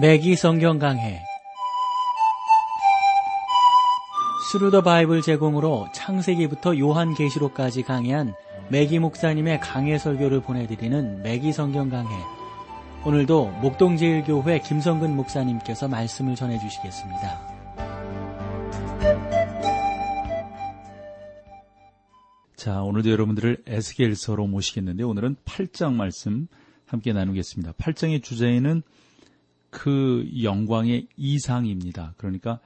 맥기 성경 강해 Thru the Bible 제공으로 창세기부터 요한계시록까지 강해한 맥기 목사님의 강해 설교를 보내드리는 맥기 성경 강해 오늘도 목동제일교회 김성근 목사님께서 말씀을 전해주시겠습니다. 자, 오늘도 여러분들을 에스겔서로 모시겠는데 오늘은 8장 말씀 함께 나누겠습니다. 8장의 주제는 그 영광의 이상입니다. 그러니까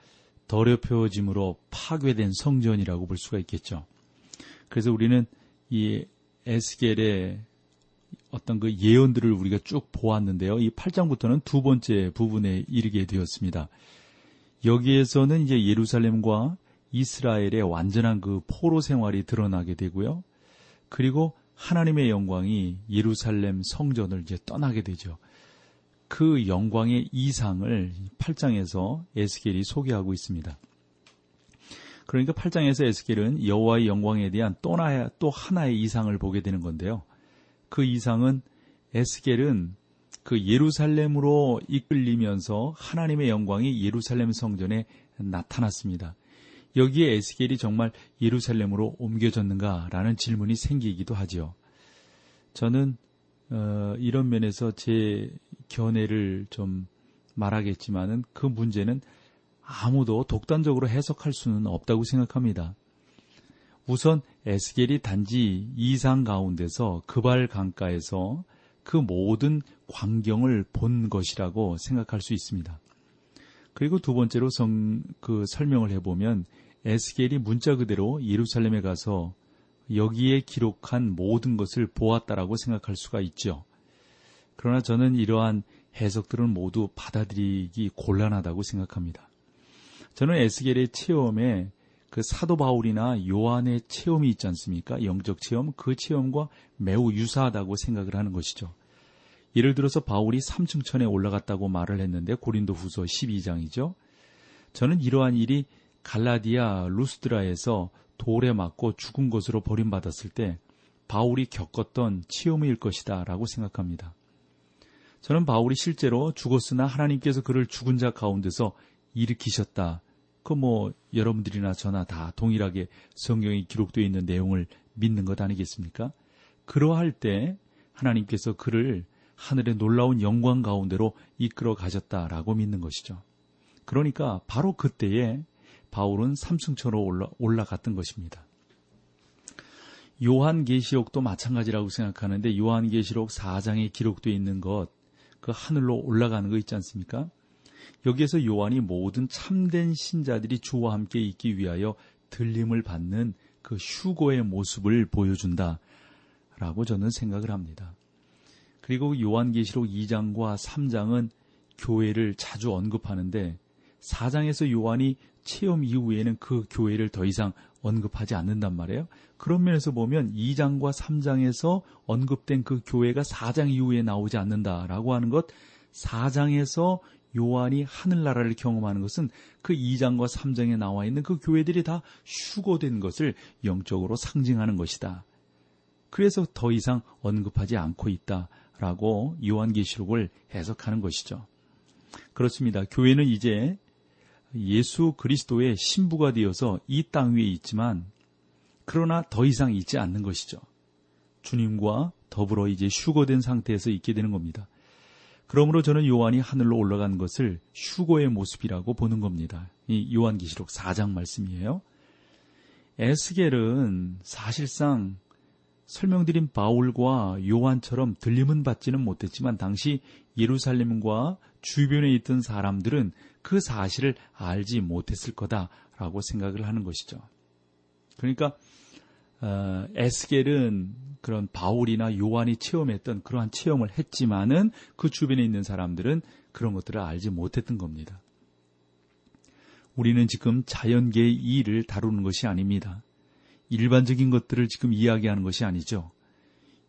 더럽혀짐으로 파괴된 성전이라고 볼 수가 있겠죠. 그래서 우리는 이 에스겔의 어떤 그 예언들을 우리가 쭉 보았는데요. 이 8장부터는 두 번째 부분에 이르게 되었습니다. 여기에서는 이제 예루살렘과 이스라엘의 완전한 그 포로 생활이 드러나게 되고요. 그리고 하나님의 영광이 예루살렘 성전을 이제 떠나게 되죠. 그 영광의 이상을 8장에서 에스겔이 소개하고 있습니다. 그러니까 8장에서 에스겔은 여호와의 영광에 대한 또, 또 하나의 이상을 보게 되는 건데요. 그 이상은 에스겔은 그 예루살렘으로 이끌리면서 하나님의 영광이 예루살렘 성전에 나타났습니다. 여기에 에스겔이 정말 예루살렘으로 옮겨졌는가라는 질문이 생기기도 하지요. 저는 어, 이런 면에서 제 견해를 좀 말하겠지만은 그 문제는 아무도 독단적으로 해석할 수는 없다고 생각합니다. 우선 에스겔이 단지 이상 가운데서 그발 강가에서 그 모든 광경을 본 것이라고 생각할 수 있습니다. 그리고 두 번째로 성, 그 설명을 해보면 에스겔이 문자 그대로 예루살렘에 가서 여기에 기록한 모든 것을 보았다라고 생각할 수가 있죠. 그러나 저는 이러한 해석들은 모두 받아들이기 곤란하다고 생각합니다. 저는 에스겔의 체험에 그 사도 바울이나 요한의 체험이 있지 않습니까? 영적 체험, 그 체험과 매우 유사하다고 생각을 하는 것이죠. 예를 들어서 바울이 3층 천에 올라갔다고 말을 했는데 고린도 후서 12장이죠. 저는 이러한 일이 갈라디아 루스드라에서 돌에 맞고 죽은 것으로 버림받았을 때 바울이 겪었던 치험일 것이다 라고 생각합니다. 저는 바울이 실제로 죽었으나 하나님께서 그를 죽은 자 가운데서 일으키셨다. 그 뭐 여러분들이나 저나 다 동일하게 성경에 기록되어 있는 내용을 믿는 것 아니겠습니까? 그러할 때 하나님께서 그를 하늘의 놀라운 영광 가운데로 이끌어 가셨다라고 믿는 것이죠. 그러니까 바로 그때에 바울은 삼승천으로 올라, 올라갔던 것입니다. 요한계시록도 마찬가지라고 생각하는데 요한계시록 4장에 기록되어 있는 것, 그 하늘로 올라가는 거 있지 않습니까? 여기에서 요한이 모든 참된 신자들이 주와 함께 있기 위하여 들림을 받는 그 휴고의 모습을 보여준다. 라고 저는 생각을 합니다. 그리고 요한계시록 2장과 3장은 교회를 자주 언급하는데 4장에서 요한이 체험 이후에는 그 교회를 더 이상 언급하지 않는단 말이에요. 그런 면에서 보면 2장과 3장에서 언급된 그 교회가 4장 이후에 나오지 않는다라고 하는 것 4장에서 요한이 하늘나라를 경험하는 것은 그 2장과 3장에 나와 있는 그 교회들이 다 휴고된 것을 영적으로 상징하는 것이다. 그래서 더 이상 언급하지 않고 있다라고 요한계시록을 해석하는 것이죠. 그렇습니다. 교회는 이제 예수 그리스도의 신부가 되어서 이 땅 위에 있지만 그러나 더 이상 있지 않는 것이죠. 주님과 더불어 이제 휴거된 상태에서 있게 되는 겁니다. 그러므로 저는 요한이 하늘로 올라간 것을 휴거의 모습이라고 보는 겁니다. 이 요한기시록 4장 말씀이에요. 에스겔은 사실상 설명드린 바울과 요한처럼 들림은 받지는 못했지만 당시 예루살렘과 주변에 있던 사람들은 그 사실을 알지 못했을 거다라고 생각을 하는 것이죠. 그러니까 어, 에스겔은 그런 바울이나 요한이 체험했던 그러한 체험을 했지만은 그 주변에 있는 사람들은 그런 것들을 알지 못했던 겁니다. 우리는 지금 자연계의 이 일을 다루는 것이 아닙니다. 일반적인 것들을 지금 이야기하는 것이 아니죠.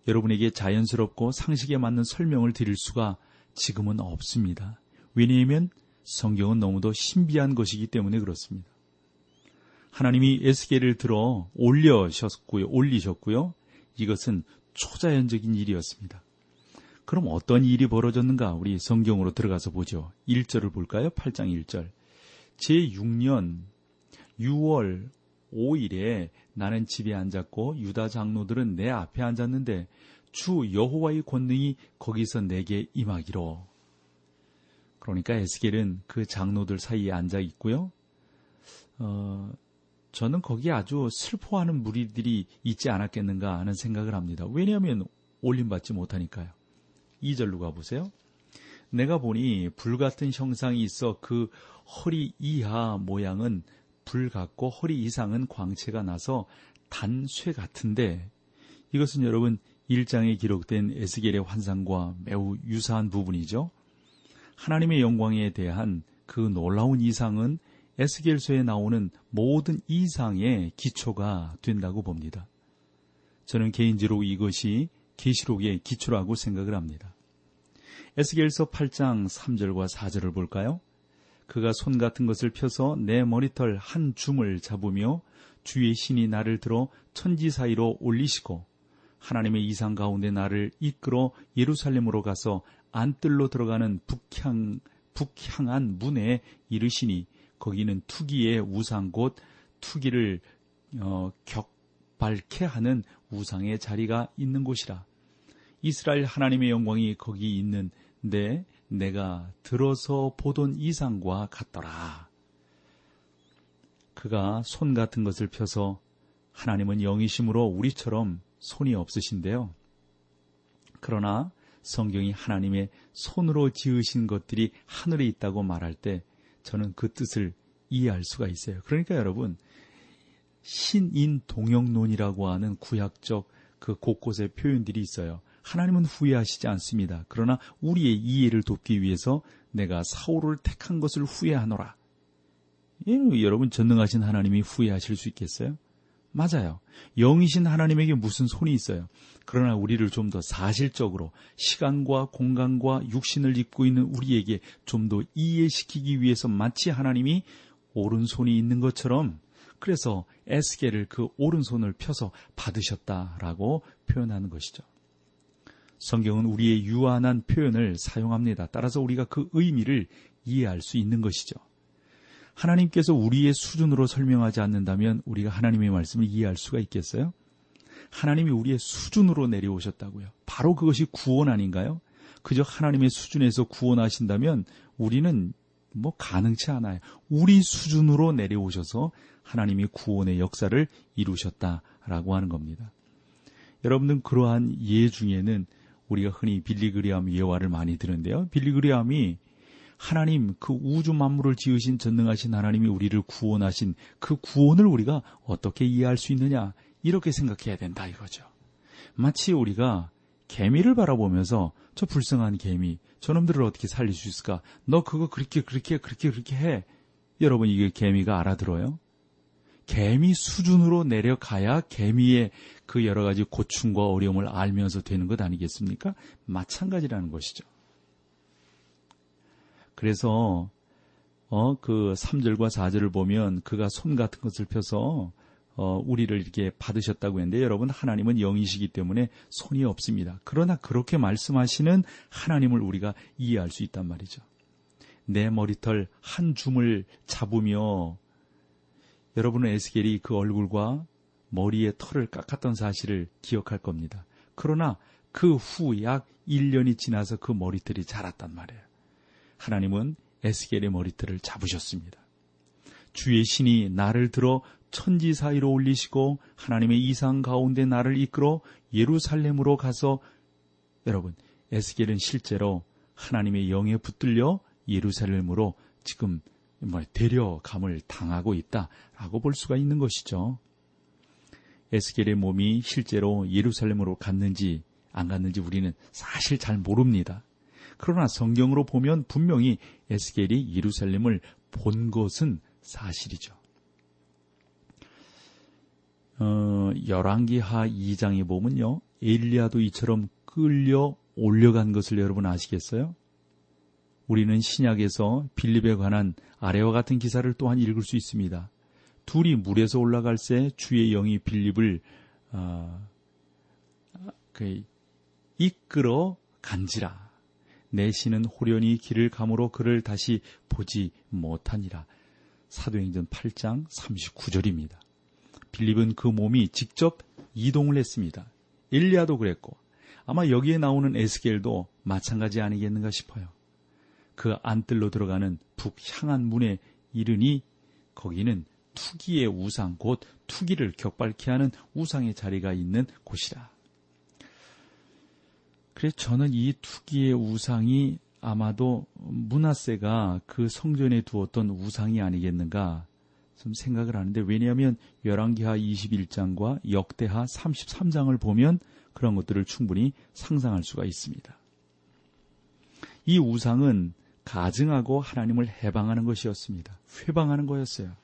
여러분에게 자연스럽고 상식에 맞는 설명을 드릴 수가 지금은 없습니다. 왜냐하면 성경은 너무도 신비한 것이기 때문에 그렇습니다. 하나님이 에스겔을 들어 올려셨고요, 올리셨고요. 이것은 초자연적인 일이었습니다. 그럼 어떤 일이 벌어졌는가? 우리 성경으로 들어가서 보죠. 1절을 볼까요? 8장 1절. 제6년 6월 5일에 나는 집에 앉았고 유다 장로들은 내 앞에 앉았는데 주 여호와의 권능이 거기서 내게 임하기로. 그러니까 에스겔은 그 장로들 사이에 앉아 있고요. 어, 저는 거기에 아주 슬퍼하는 무리들이 있지 않았겠는가 하는 생각을 합니다. 왜냐하면 올림받지 못하니까요. 2절로 가보세요. 내가 보니 불같은 형상이 있어 그 허리 이하 모양은 불 같고 허리 이상은 광채가 나서 단쇠 같은데 이것은 여러분 1장에 기록된 에스겔의 환상과 매우 유사한 부분이죠. 하나님의 영광에 대한 그 놀라운 이상은 에스겔서에 나오는 모든 이상의 기초가 된다고 봅니다. 저는 개인적으로 이것이 계시록의 기초라고 생각을 합니다. 에스겔서 8장 3절과 4절을 볼까요? 그가 손 같은 것을 펴서 내 머리털 한 줌을 잡으며 주의 신이 나를 들어 천지 사이로 올리시고 하나님의 이상 가운데 나를 이끌어 예루살렘으로 가서 안뜰로 들어가는 북향 북향한 문에 이르시니 거기는 투기의 우상 곧 투기를 어, 격발케 하는 우상의 자리가 있는 곳이라. 이스라엘 하나님의 영광이 거기 있는데 내가 들어서 보던 이상과 같더라. 그가 손 같은 것을 펴서 하나님은 영이심으로 우리처럼 손이 없으신데요. 그러나 성경이 하나님의 손으로 지으신 것들이 하늘에 있다고 말할 때 저는 그 뜻을 이해할 수가 있어요. 그러니까 여러분, 신인 동영론이라고 하는 구약적 그 곳곳의 표현들이 있어요. 하나님은 후회하시지 않습니다. 그러나 우리의 이해를 돕기 위해서 내가 사울을 택한 것을 후회하노라. 예, 여러분 전능하신 하나님이 후회하실 수 있겠어요? 맞아요. 영이신 하나님에게 무슨 손이 있어요. 그러나 우리를 좀 더 사실적으로 시간과 공간과 육신을 입고 있는 우리에게 좀 더 이해시키기 위해서 마치 하나님이 오른손이 있는 것처럼 그래서 에스겔을 그 오른손을 펴서 받으셨다라고 표현하는 것이죠. 성경은 우리의 유한한 표현을 사용합니다. 따라서 우리가 그 의미를 이해할 수 있는 것이죠. 하나님께서 우리의 수준으로 설명하지 않는다면 우리가 하나님의 말씀을 이해할 수가 있겠어요? 하나님이 우리의 수준으로 내려오셨다고요. 바로 그것이 구원 아닌가요? 그저 하나님의 수준에서 구원하신다면 우리는 뭐 가능치 않아요. 우리 수준으로 내려오셔서 하나님이 구원의 역사를 이루셨다라고 하는 겁니다. 여러분들 그러한 예 중에는 우리가 흔히 빌리그리암 예화를 많이 드는데요. 빌리그리암이 하나님 그 우주 만물을 지으신 전능하신 하나님이 우리를 구원하신 그 구원을 우리가 어떻게 이해할 수 있느냐 이렇게 생각해야 된다 이거죠. 마치 우리가 개미를 바라보면서 저 불쌍한 개미 저놈들을 어떻게 살릴 수 있을까? 너 그거 그렇게 그렇게 그렇게 그렇게 해. 여러분 이게 개미가 알아들어요? 개미 수준으로 내려가야 개미의 그 여러 가지 고충과 어려움을 알면서 되는 것 아니겠습니까? 마찬가지라는 것이죠. 그래서 어, 그 3절과 4절을 보면 그가 손 같은 것을 펴서 어, 우리를 이렇게 받으셨다고 했는데 여러분 하나님은 영이시기 때문에 손이 없습니다. 그러나 그렇게 말씀하시는 하나님을 우리가 이해할 수 있단 말이죠. 내 머리털 한 줌을 잡으며 여러분은 에스겔이 그 얼굴과 머리의 털을 깎았던 사실을 기억할 겁니다. 그러나 그 후 약 1년이 지나서 그 머리털이 자랐단 말이에요. 하나님은 에스겔의 머리털을 잡으셨습니다. 주의 신이 나를 들어 천지 사이로 올리시고 하나님의 이상 가운데 나를 이끌어 예루살렘으로 가서 여러분 에스겔은 실제로 하나님의 영에 붙들려 예루살렘으로 지금 뭐 데려감을 당하고 있다라고 볼 수가 있는 것이죠. 에스겔의 몸이 실제로 예루살렘으로 갔는지 안 갔는지 우리는 사실 잘 모릅니다. 그러나 성경으로 보면 분명히 에스겔이 예루살렘을 본 것은 사실이죠. 어, 열왕기하 2장에 보면요. 엘리야도 이처럼 끌려 올려간 것을 여러분 아시겠어요? 우리는 신약에서 빌립에 관한 아래와 같은 기사를 또한 읽을 수 있습니다. 둘이 물에서 올라갈 때 주의 영이 빌립을 어, 그 이끌어 간지라. 내 신은 호련히 길을 감으로 그를 다시 보지 못하니라. 사도행전 8장 39절입니다. 빌립은 그 몸이 직접 이동을 했습니다. 일리아도 그랬고 아마 여기에 나오는 에스겔도 마찬가지 아니겠는가 싶어요. 그 안뜰로 들어가는 북향한 문에 이르니 거기는 투기의 우상, 곧 투기를 격발케 하는 우상의 자리가 있는 곳이라. 그래서 저는 이 투기의 우상이 아마도 문하세가 그 성전에 두었던 우상이 아니겠는가 좀 생각을 하는데 왜냐하면 열왕기하 21장과 역대하 33장을 보면 그런 것들을 충분히 상상할 수가 있습니다. 이 우상은 가증하고 하나님을 해방하는 것이었습니다. 회방하는 거였어요.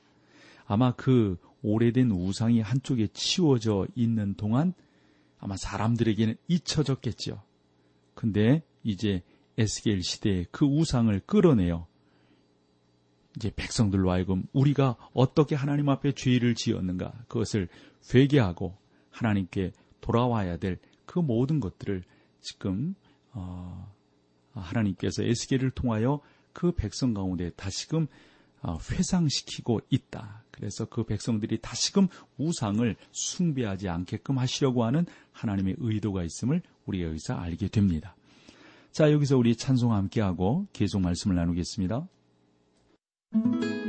아마 그 오래된 우상이 한쪽에 치워져 있는 동안 아마 사람들에게는 잊혀졌겠죠. 근데 이제 에스겔 시대에 그 우상을 끌어내요. 이제 백성들로 하여금 우리가 어떻게 하나님 앞에 죄를 지었는가 그것을 회개하고 하나님께 돌아와야 될 그 모든 것들을 지금 어, 하나님께서 에스겔을 통하여 그 백성 가운데 다시금 어, 회상시키고 있다. 그래서 그 백성들이 다시금 우상을 숭배하지 않게끔 하시려고 하는 하나님의 의도가 있음을 우리가 여기서 알게 됩니다. 자, 여기서 우리 찬송 함께하고 계속 말씀을 나누겠습니다. 모든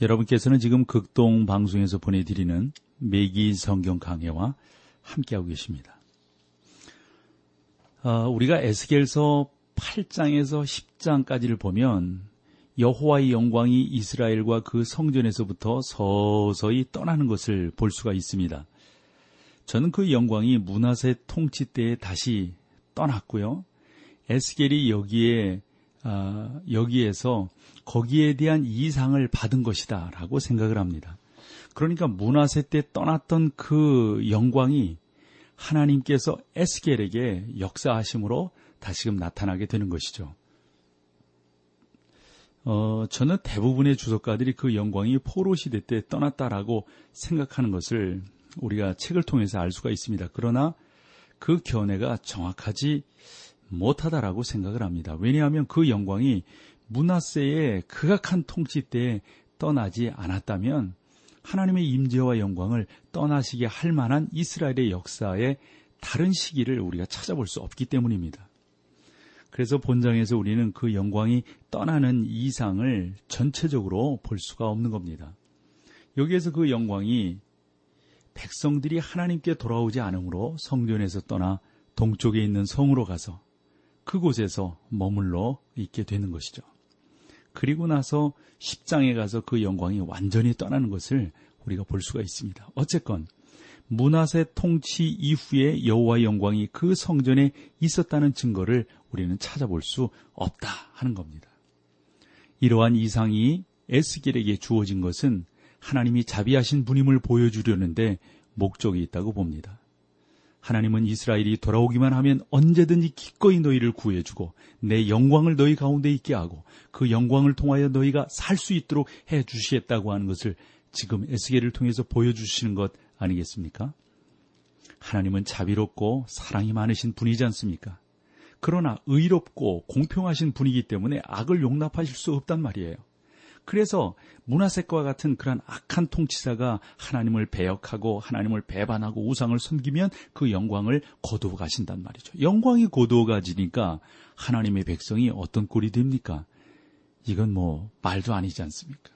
여러분께서는 지금 극동 방송에서 보내드리는 매기 성경 강해와 함께하고 계십니다. 어, 우리가 에스겔서 8장에서 10장까지를 보면 여호와의 영광이 이스라엘과 그 성전에서부터 서서히 떠나는 것을 볼 수가 있습니다. 저는 그 영광이 문하세 통치 때에 다시 떠났고요. 에스겔이 여기에 어, 여기에서 거기에 대한 이상을 받은 것이다라고 생각을 합니다. 그러니까 문화세 때 떠났던 그 영광이 하나님께서 에스겔에게 역사하심으로 다시금 나타나게 되는 것이죠. 어, 저는 대부분의 주석가들이 그 영광이 포로 시대 때 떠났다라고 생각하는 것을 우리가 책을 통해서 알 수가 있습니다. 그러나 그 견해가 정확하지 못하다라고 생각을 합니다. 왜냐하면 그 영광이 문하세의 극악한 통치 때에 떠나지 않았다면 하나님의 임재와 영광을 떠나시게 할 만한 이스라엘의 역사의 다른 시기를 우리가 찾아볼 수 없기 때문입니다. 그래서 본장에서 우리는 그 영광이 떠나는 이상을 전체적으로 볼 수가 없는 겁니다. 여기에서 그 영광이 백성들이 하나님께 돌아오지 않으므로 성전에서 떠나 동쪽에 있는 성으로 가서 그곳에서 머물러 있게 되는 것이죠. 그리고 나서 10장에 가서 그 영광이 완전히 떠나는 것을 우리가 볼 수가 있습니다. 어쨌건 문하세 통치 이후에 여호와의 영광이 그 성전에 있었다는 증거를 우리는 찾아볼 수 없다 하는 겁니다. 이러한 이상이 에스겔에게 주어진 것은 하나님이 자비하신 분임을 보여주려는데 목적이 있다고 봅니다. 하나님은 이스라엘이 돌아오기만 하면 언제든지 기꺼이 너희를 구해주고 내 영광을 너희 가운데 있게 하고 그 영광을 통하여 너희가 살 수 있도록 해 주시겠다고 하는 것을 지금 에스겔을 통해서 보여주시는 것 아니겠습니까? 하나님은 자비롭고 사랑이 많으신 분이지 않습니까? 그러나 의롭고 공평하신 분이기 때문에 악을 용납하실 수 없단 말이에요. 그래서 문화색과 같은 그러한 악한 통치자가 하나님을 배역하고 하나님을 배반하고 우상을 섬기면 그 영광을 거두어 가신단 말이죠. 영광이 거두어 가지니까 하나님의 백성이 어떤 꼴이 됩니까? 이건 뭐 말도 아니지 않습니까?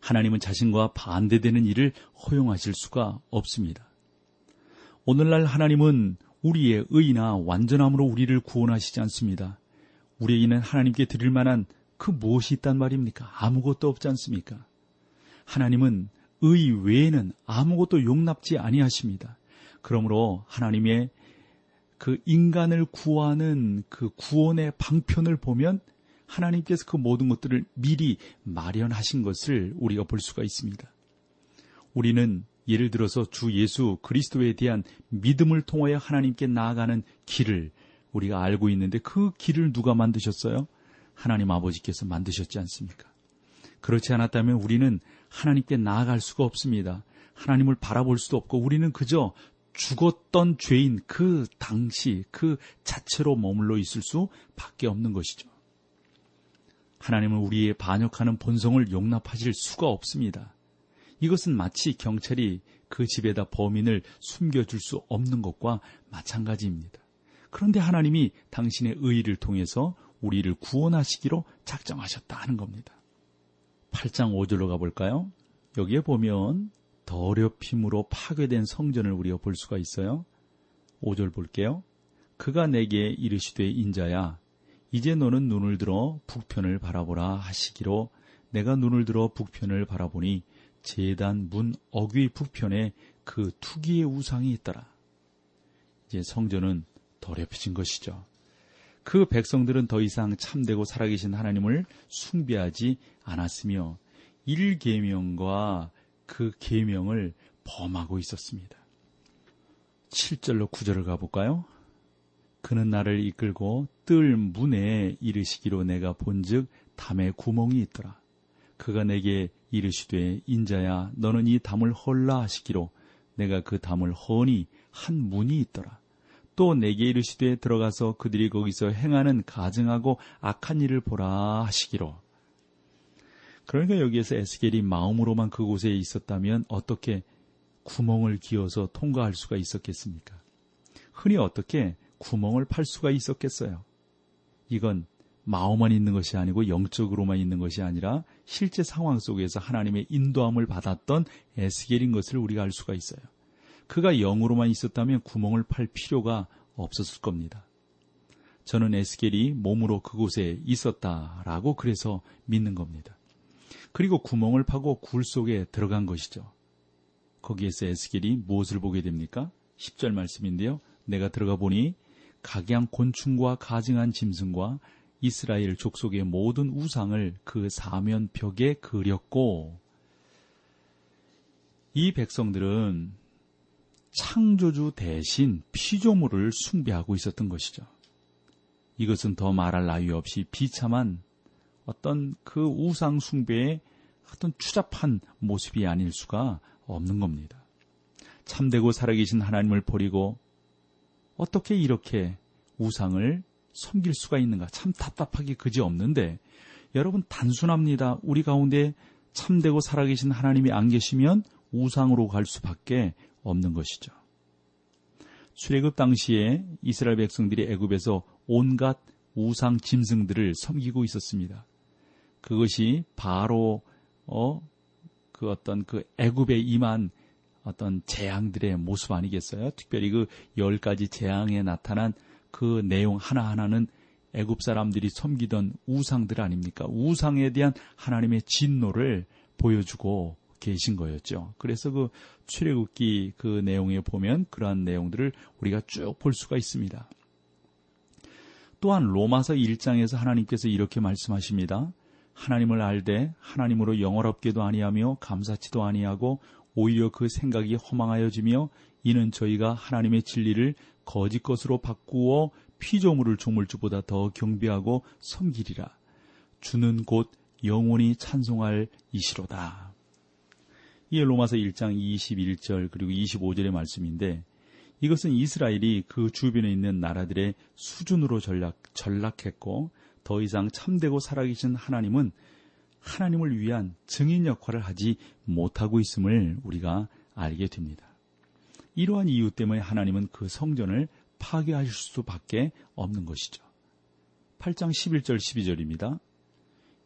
하나님은 자신과 반대되는 일을 허용하실 수가 없습니다. 오늘날 하나님은 우리의 의나 완전함으로 우리를 구원하시지 않습니다. 우리에게는 하나님께 드릴 만한 그 무엇이 있단 말입니까? 아무것도 없지 않습니까? 하나님은 의 외에는 아무것도 용납지 아니하십니다. 그러므로 하나님의 그 인간을 구하는 그 구원의 방편을 보면 하나님께서 그 모든 것들을 미리 마련하신 것을 우리가 볼 수가 있습니다. 우리는 예를 들어서 주 예수 그리스도에 대한 믿음을 통하여 하나님께 나아가는 길을 우리가 알고 있는데 그 길을 누가 만드셨어요? 하나님 아버지께서 만드셨지 않습니까? 그렇지 않았다면 우리는 하나님께 나아갈 수가 없습니다. 하나님을 바라볼 수도 없고 우리는 그저 죽었던 죄인 그 당시 그 자체로 머물러 있을 수 밖에 없는 것이죠. 하나님은 우리의 반역하는 본성을 용납하실 수가 없습니다. 이것은 마치 경찰이 그 집에다 범인을 숨겨줄 수 없는 것과 마찬가지입니다. 그런데 하나님이 당신의 의의를 통해서 우리를 구원하시기로 작정하셨다 하는 겁니다. 8장 5절로 가볼까요? 여기에 보면 더럽힘으로 파괴된 성전을 우리가 볼 수가 있어요. 5절 볼게요. 그가 내게 이르시되 인자야 이제 너는 눈을 들어 북편을 바라보라 하시기로 내가 눈을 들어 북편을 바라보니 재단 문 어귀 북편에 그 투기의 우상이 있더라. 이제 성전은 더럽혀진 것이죠. 그 백성들은 더 이상 참되고 살아계신 하나님을 숭배하지 않았으며 일계명과 그 계명을 범하고 있었습니다. 7절로 9절을 가볼까요? 그는 나를 이끌고 뜰 문에 이르시기로 내가 본즉 담에 구멍이 있더라. 그가 내게 이르시되 인자야 너는 이 담을 헐라 하시기로 내가 그 담을 허니 한 문이 있더라. 또 내게 이르시되 들어가서 그들이 거기서 행하는 가증하고 악한 일을 보라 하시기로. 그러니까 여기에서 에스겔이 마음으로만 그곳에 있었다면 어떻게 구멍을 기어서 통과할 수가 있었겠습니까? 흔히 어떻게 구멍을 팔 수가 있었겠어요? 이건 마음만 있는 것이 아니고 영적으로만 있는 것이 아니라 실제 상황 속에서 하나님의 인도함을 받았던 에스겔인 것을 우리가 알 수가 있어요. 그가 영으로만 있었다면 구멍을 팔 필요가 없었을 겁니다. 저는 에스겔이 몸으로 그곳에 있었다라고 그래서 믿는 겁니다. 그리고 구멍을 파고 굴 속에 들어간 것이죠. 거기에서 에스겔이 무엇을 보게 됩니까? 10절 말씀인데요. 내가 들어가 보니 각양 곤충과 가증한 짐승과 이스라엘 족속의 모든 우상을 그 사면 벽에 그렸고 이 백성들은 창조주 대신 피조물을 숭배하고 있었던 것이죠. 이것은 더 말할 나위 없이 비참한 어떤 그 우상 숭배의 어떤 추잡한 모습이 아닐 수가 없는 겁니다. 참되고 살아계신 하나님을 버리고 어떻게 이렇게 우상을 섬길 수가 있는가? 참 답답하기 그지 없는데 여러분 단순합니다. 우리 가운데 참되고 살아계신 하나님이 안 계시면 우상으로 갈 수밖에 없는 것이죠. 출애굽 당시에 이스라엘 백성들이 애굽에서 온갖 우상 짐승들을 섬기고 있었습니다. 그것이 바로 어, 그 어떤 그 애굽에 임한 어떤 재앙들의 모습 아니겠어요? 특별히 그 열 가지 재앙에 나타난 그 내용 하나하나는 애굽 사람들이 섬기던 우상들 아닙니까? 우상에 대한 하나님의 진노를 보여주고 계신 거였죠. 그래서 그 출애굽기 그 내용에 보면 그러한 내용들을 우리가 쭉 볼 수가 있습니다. 또한 로마서 1장에서 하나님께서 이렇게 말씀하십니다. 하나님을 알되 하나님으로 영어롭게도 아니하며 감사치도 아니하고 오히려 그 생각이 허망하여지며 이는 저희가 하나님의 진리를 거짓 것으로 바꾸어 피조물을 조물 주보다 더 경배하고 섬기리라. 주는 곧 영원히 찬송할 이시로다. 이에 로마서 1장 21절 그리고 25절의 말씀인데 이것은 이스라엘이 그 주변에 있는 나라들의 수준으로 전락, 전락했고 더 이상 참되고 살아계신 하나님은 하나님을 위한 증인 역할을 하지 못하고 있음을 우리가 알게 됩니다. 이러한 이유 때문에 하나님은 그 성전을 파괴하실 수밖에 없는 것이죠. 8장 11절 12절입니다.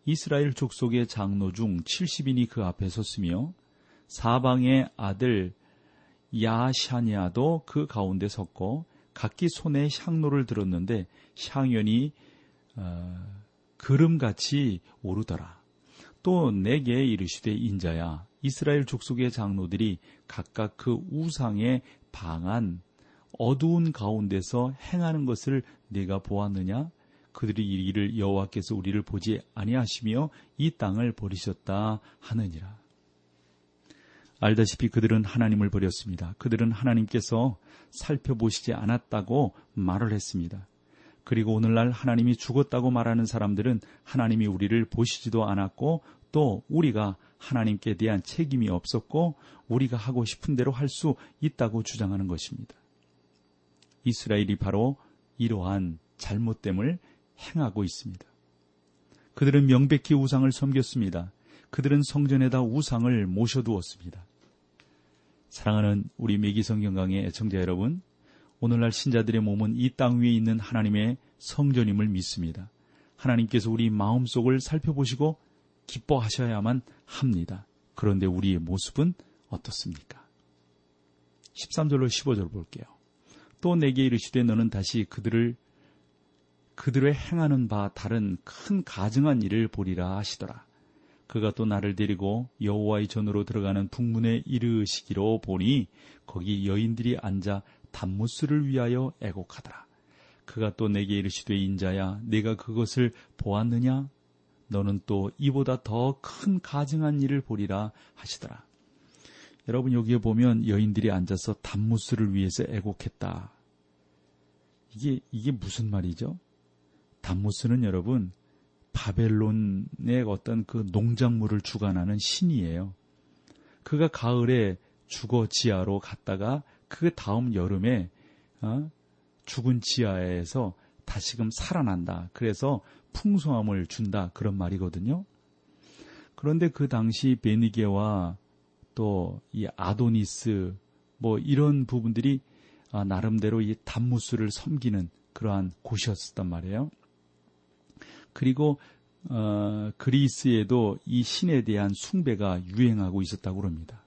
이스라엘 족속의 장로 중 70인이 그 앞에 섰으며 사방의 아들 야샤니아도 그 가운데 섰고 각기 손에 향로를 들었는데 향연이 어, 그름같이 오르더라. 또 내게 이르시되 인자야 이스라엘 족속의 장로들이 각각 그 우상의 방한 어두운 가운데서 행하는 것을 내가 보았느냐 그들이 이를 여호와께서 우리를 보지 아니하시며 이 땅을 버리셨다 하느니라 알다시피 그들은 하나님을 버렸습니다. 그들은 하나님께서 살펴보시지 않았다고 말을 했습니다. 그리고 오늘날 하나님이 죽었다고 말하는 사람들은 하나님이 우리를 보시지도 않았고 또 우리가 하나님께 대한 책임이 없었고 우리가 하고 싶은 대로 할 수 있다고 주장하는 것입니다. 이스라엘이 바로 이러한 잘못됨을 행하고 있습니다. 그들은 명백히 우상을 섬겼습니다. 그들은 성전에다 우상을 모셔두었습니다. 사랑하는 우리 매기성경강의 애청자 여러분, 오늘날 신자들의 몸은 이 땅 위에 있는 하나님의 성전임을 믿습니다. 하나님께서 우리 마음속을 살펴보시고 기뻐하셔야만 합니다. 그런데 우리의 모습은 어떻습니까? 13절로 15절 볼게요. 또 내게 이르시되 너는 다시 그들을 그들의 행하는 바 다른 큰 가증한 일을 보리라 하시더라. 그가 또 나를 데리고 여호와의 전으로 들어가는 북문에 이르시기로 보니 거기 여인들이 앉아 단무스를 위하여 애곡하더라. 그가 또 내게 이르시되 인자야 내가 그것을 보았느냐 너는 또 이보다 더 큰 가증한 일을 보리라 하시더라. 여러분 여기에 보면 여인들이 앉아서 단무스를 위해서 애곡했다. 이게 이게 무슨 말이죠? 담모스는 여러분 바벨론의 어떤 그 농작물을 주관하는 신이에요. 그가 가을에 죽어 지하로 갔다가 그 다음 여름에 어? 죽은 지하에서 다시금 살아난다. 그래서 풍성함을 준다. 그런 말이거든요. 그런데 그 당시 베니게와 또 이 아도니스 뭐 이런 부분들이 아, 나름대로 이 단무스를 섬기는 그러한 곳이었단 말이에요. 그리고 어, 그리스에도 이 신에 대한 숭배가 유행하고 있었다고 합니다.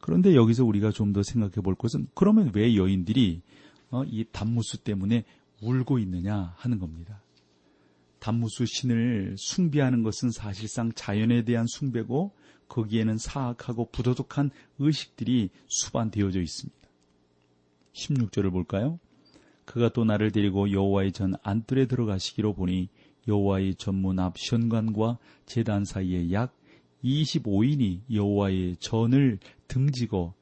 그런데 여기서 우리가 좀 더 생각해 볼 것은 그러면 왜 여인들이 어, 이 단무스 때문에 울고 있느냐 하는 겁니다. 단무스 신을 숭배하는 것은 사실상 자연에 대한 숭배고 거기에는 사악하고 부도덕한 의식들이 수반되어져 있습니다. 16절을 볼까요? 그가 또 나를 데리고 여호와의 전 안뜰에 들어가시기로 보니 여호와의 전문 앞 현관과 제단 사이에 약 25인이 여호와의 전을 등지고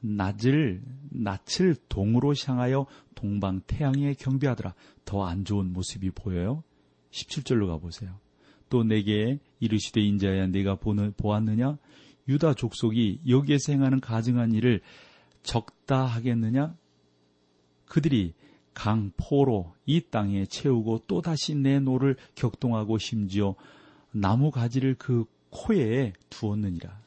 낯을 낯을 동으로 향하여 동방 태양에 경배하더라. 더 안 좋은 모습이 보여요. 17절로 가보세요. 또 내게 이르시되 인자야 내가 보았느냐? 유다 족속이 여기에서 행하는 가증한 일을 적다 하겠느냐? 그들이 강포로 이 땅에 채우고 또다시 내 노를 격동하고 심지어 나무 가지를 그 코에 두었느니라.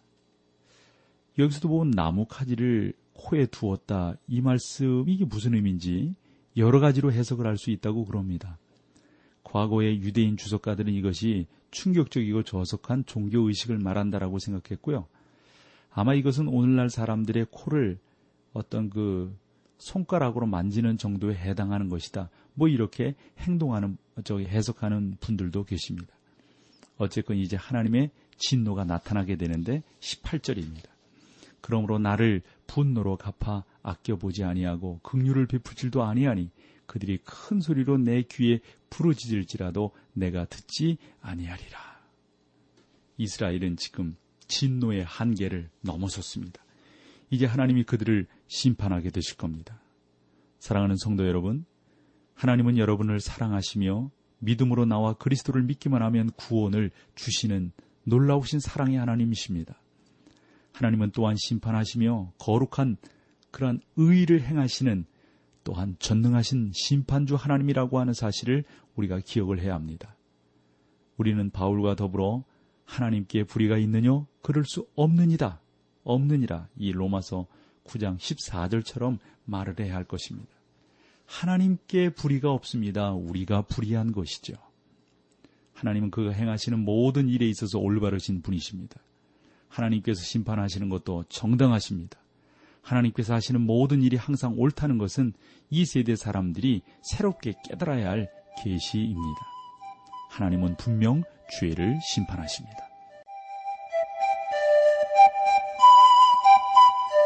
여기서도 보면 나무 가지를 코에 두었다. 이 말씀이 이게 무슨 의미인지 여러 가지로 해석을 할 수 있다고 그럽니다. 과거의 유대인 주석가들은 이것이 충격적이고 저속한 종교 의식을 말한다라고 생각했고요. 아마 이것은 오늘날 사람들의 코를 어떤 그 손가락으로 만지는 정도에 해당하는 것이다. 뭐 이렇게 행동하는 저기 해석하는 분들도 계십니다. 어쨌건 이제 하나님의 진노가 나타나게 되는데 18절입니다. 그러므로 나를 분노로 갚아 아껴보지 아니하고 극류를 베푸질도 아니하니 그들이 큰 소리로 내 귀에 부르짖을지라도 내가 듣지 아니하리라. 이스라엘은 지금 진노의 한계를 넘어섰습니다. 이제 하나님이 그들을 심판하게 되실 겁니다. 사랑하는 성도 여러분, 하나님은 여러분을 사랑하시며 믿음으로 나와 그리스도를 믿기만 하면 구원을 주시는 놀라우신 사랑의 하나님이십니다. 하나님은 또한 심판하시며 거룩한 그러한 의를 행하시는 또한 전능하신 심판주 하나님이라고 하는 사실을 우리가 기억을 해야 합니다. 우리는 바울과 더불어 하나님께 불의가 있느냐? 그럴 수 없느니라. 없느니라. 이 로마서 9장 14절처럼 말을 해야 할 것입니다. 하나님께 불의가 없습니다. 우리가 불의한 것이죠. 하나님은 그가 행하시는 모든 일에 있어서 올바르신 분이십니다. 하나님께서 심판하시는 것도 정당하십니다. 하나님께서 하시는 모든 일이 항상 옳다는 것은 이 세대 사람들이 새롭게 깨달아야 할 계시입니다. 하나님은 분명 죄를 심판하십니다.